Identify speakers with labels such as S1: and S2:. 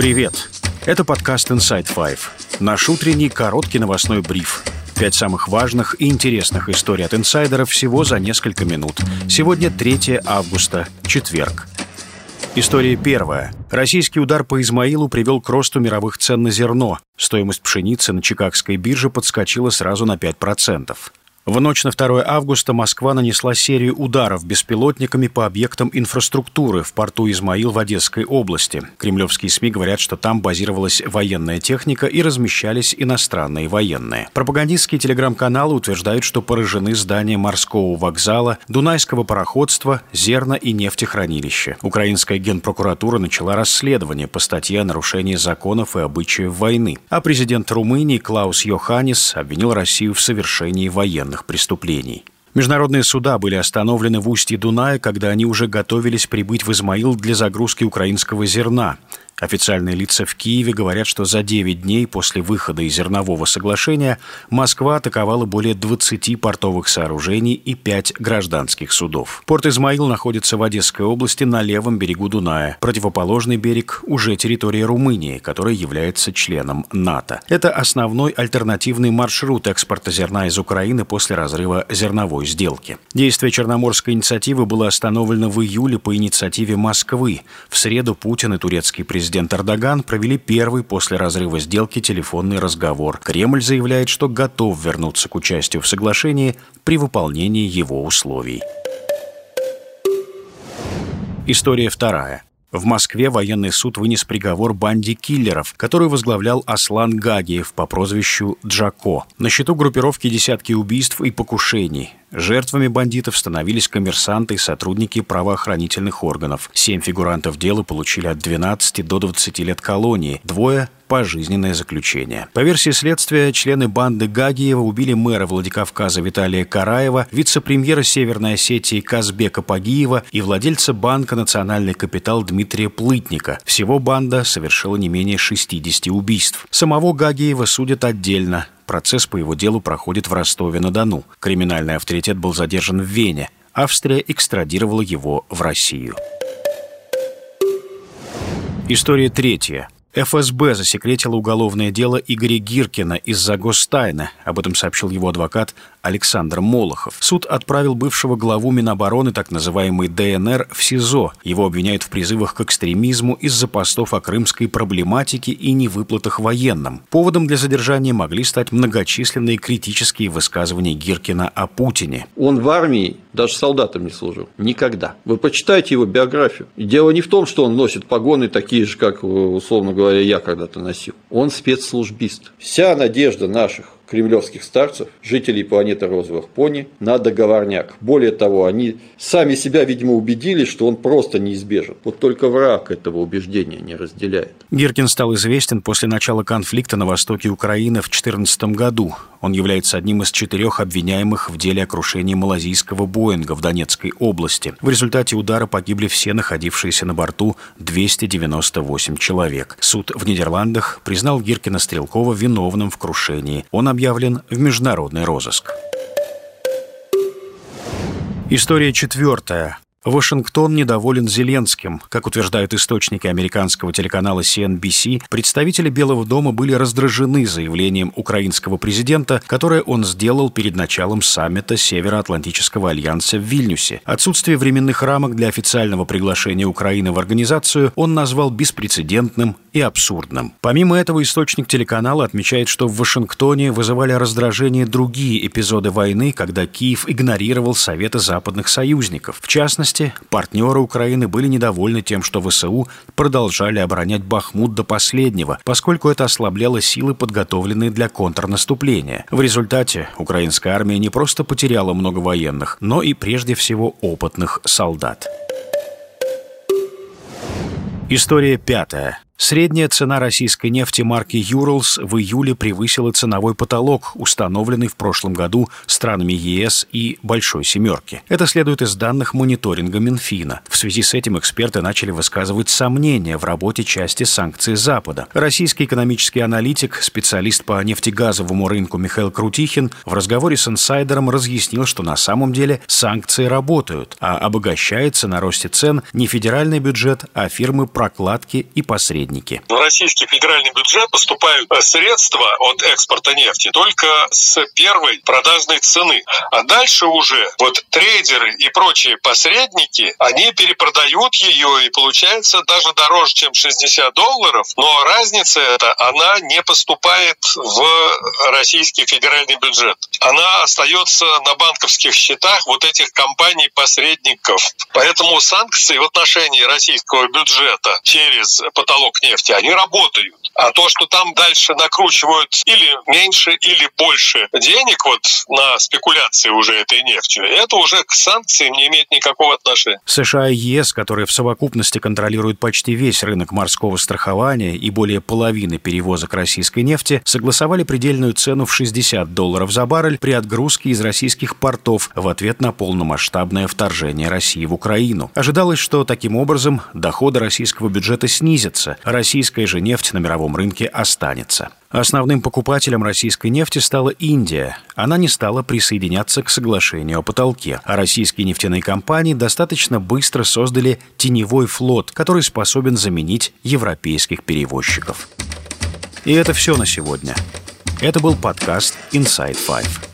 S1: Привет! Это подкаст Inside Five. Наш утренний короткий новостной бриф. Пять самых важных и интересных историй от инсайдеров всего за несколько минут. Сегодня 3 августа, четверг. История первая. Российский удар по Измаилу привел к росту мировых цен на зерно. Стоимость пшеницы на Чикагской бирже подскочила сразу на 5%. В ночь на 2 августа Москва нанесла серию ударов беспилотниками по объектам инфраструктуры в порту Измаил в Одесской области. Кремлевские СМИ говорят, что там базировалась военная техника и размещались иностранные военные. Пропагандистские телеграм-каналы утверждают, что поражены здания морского вокзала, Дунайского пароходства, зерна и нефтехранилища. Украинская генпрокуратура начала расследование по статье о нарушении законов и обычаев войны. А президент Румынии Клаус Йоханнис обвинил Россию в совершении военных военных преступлений. Международные суда были остановлены в устье Дуная, когда они уже готовились прибыть в Измаил для загрузки украинского зерна. Официальные лица в Киеве говорят, что за 9 дней после выхода из зернового соглашения Москва атаковала более 20 портовых сооружений и 5 гражданских судов. Порт Измаил находится в Одесской области на левом берегу Дуная. Противоположный берег уже территория Румынии, которая является членом НАТО. Это основной альтернативный маршрут экспорта зерна из Украины после разрыва зерновой сделки. Действие Черноморской инициативы было остановлено в июле по инициативе Москвы. В среду Путин и турецкий президент президент Эрдоган провели первый после разрыва сделки телефонный разговор. Кремль заявляет, что готов вернуться к участию в соглашении при выполнении его условий. История вторая. В Москве военный суд вынес приговор банде киллеров, который возглавлял Аслан Гагиев по прозвищу Джако. На счету группировки десятки убийств и покушений. Жертвами бандитов становились коммерсанты и сотрудники правоохранительных органов. Семь фигурантов дела получили от 12 до 20 лет колонии, двое пожизненное заключение. По версии следствия, члены банды Гагиева убили мэра Владикавказа Виталия Караева, вице-премьера Северной Осетии Казбека Пагиева и владельца банка «Национальный капитал» Дмитрия Плытника. Всего банда совершила не менее 60 убийств. Самого Гагиева судят отдельно. Процесс по его делу проходит в Ростове-на-Дону. Криминальный авторитет был задержан в Вене. Австрия экстрадировала его в Россию. История третья. ФСБ засекретила уголовное дело Игоря Гиркина из-за гостайна. Об этом сообщил его адвокат Александр Молохов. Суд отправил бывшего главу Минобороны, так называемый ДНР, в СИЗО. Его обвиняют в призывах к экстремизму из-за постов о крымской проблематике и невыплатах военным. Поводом для задержания могли стать многочисленные критические высказывания Гиркина о Путине.
S2: Он в армии даже солдатом не служил. Никогда. Вы почитайте его биографию. Дело не в том, что он носит погоны такие же, как, условно говоря, я когда-то носил. Он спецслужбист. Вся надежда наших кремлевских старцев, жителей планеты розовых пони, на договорняк. Более того, они сами себя, видимо, убедили, что он просто неизбежен. Вот только враг этого убеждения не разделяет.
S1: Гиркин стал известен после начала конфликта на востоке Украины в 2014 году. Он является одним из четырех обвиняемых в деле о крушении малазийского Боинга в Донецкой области. В результате удара погибли все находившиеся на борту 298 человек. Суд в Нидерландах признал Гиркина Стрелкова виновным в крушении. Он объявлен в международный розыск. История четвертая. Вашингтон недоволен Зеленским. Как утверждают источники американского телеканала CNBC, представители Белого дома были раздражены заявлением украинского президента, которое он сделал перед началом саммита Североатлантического альянса в Вильнюсе. Отсутствие временных рамок для официального приглашения Украины в организацию он назвал беспрецедентным и абсурдным. Помимо этого, источник телеканала отмечает, что в Вашингтоне вызывали раздражение другие эпизоды войны, когда Киев игнорировал советы западных союзников. В частности, частности, партнеры Украины были недовольны тем, что ВСУ продолжали оборонять Бахмут до последнего, поскольку это ослабляло силы, подготовленные для контрнаступления. В результате украинская армия не просто потеряла много военных, но и прежде всего опытных солдат. История пятая. Средняя цена российской нефти марки «Юралс» в июле превысила ценовой потолок, установленный в прошлом году странами ЕС и «Большой семерки». Это следует из данных мониторинга Минфина. В связи с этим эксперты начали высказывать сомнения в работе части санкций Запада. Российский экономический аналитик, специалист по нефтегазовому рынку Михаил Крутихин в разговоре с инсайдером разъяснил, что на самом деле санкции работают, а обогащается на росте цен не федеральный бюджет, а фирмы прокладки и посредники посредники.
S3: В российский федеральный бюджет поступают средства от экспорта нефти только с первой продажной цены. А дальше уже вот трейдеры и прочие посредники, они перепродают ее и получается даже дороже, чем 60 долларов, но разница эта, она не поступает в российский федеральный бюджет. Она остается на банковских счетах вот этих компаний-посредников. Поэтому санкции в отношении российского бюджета через потолок нефти, они работают. А то, что там дальше накручивают или меньше, или больше денег вот на спекуляции уже этой нефтью, это уже к санкциям не имеет никакого отношения.
S1: США и ЕС, которые в совокупности контролируют почти весь рынок морского страхования и более половины перевозок российской нефти, согласовали предельную цену в 60 долларов за баррель при отгрузке из российских портов в ответ на полномасштабное вторжение России в Украину. Ожидалось, что таким образом доходы российского бюджета снизятся, российская же нефть на мировом рынке останется. Основным покупателем российской нефти стала Индия. Она не стала присоединяться к соглашению о потолке. А российские нефтяные компании достаточно быстро создали теневой флот, который способен заменить европейских перевозчиков. И это все на сегодня. Это был подкаст Inside Five.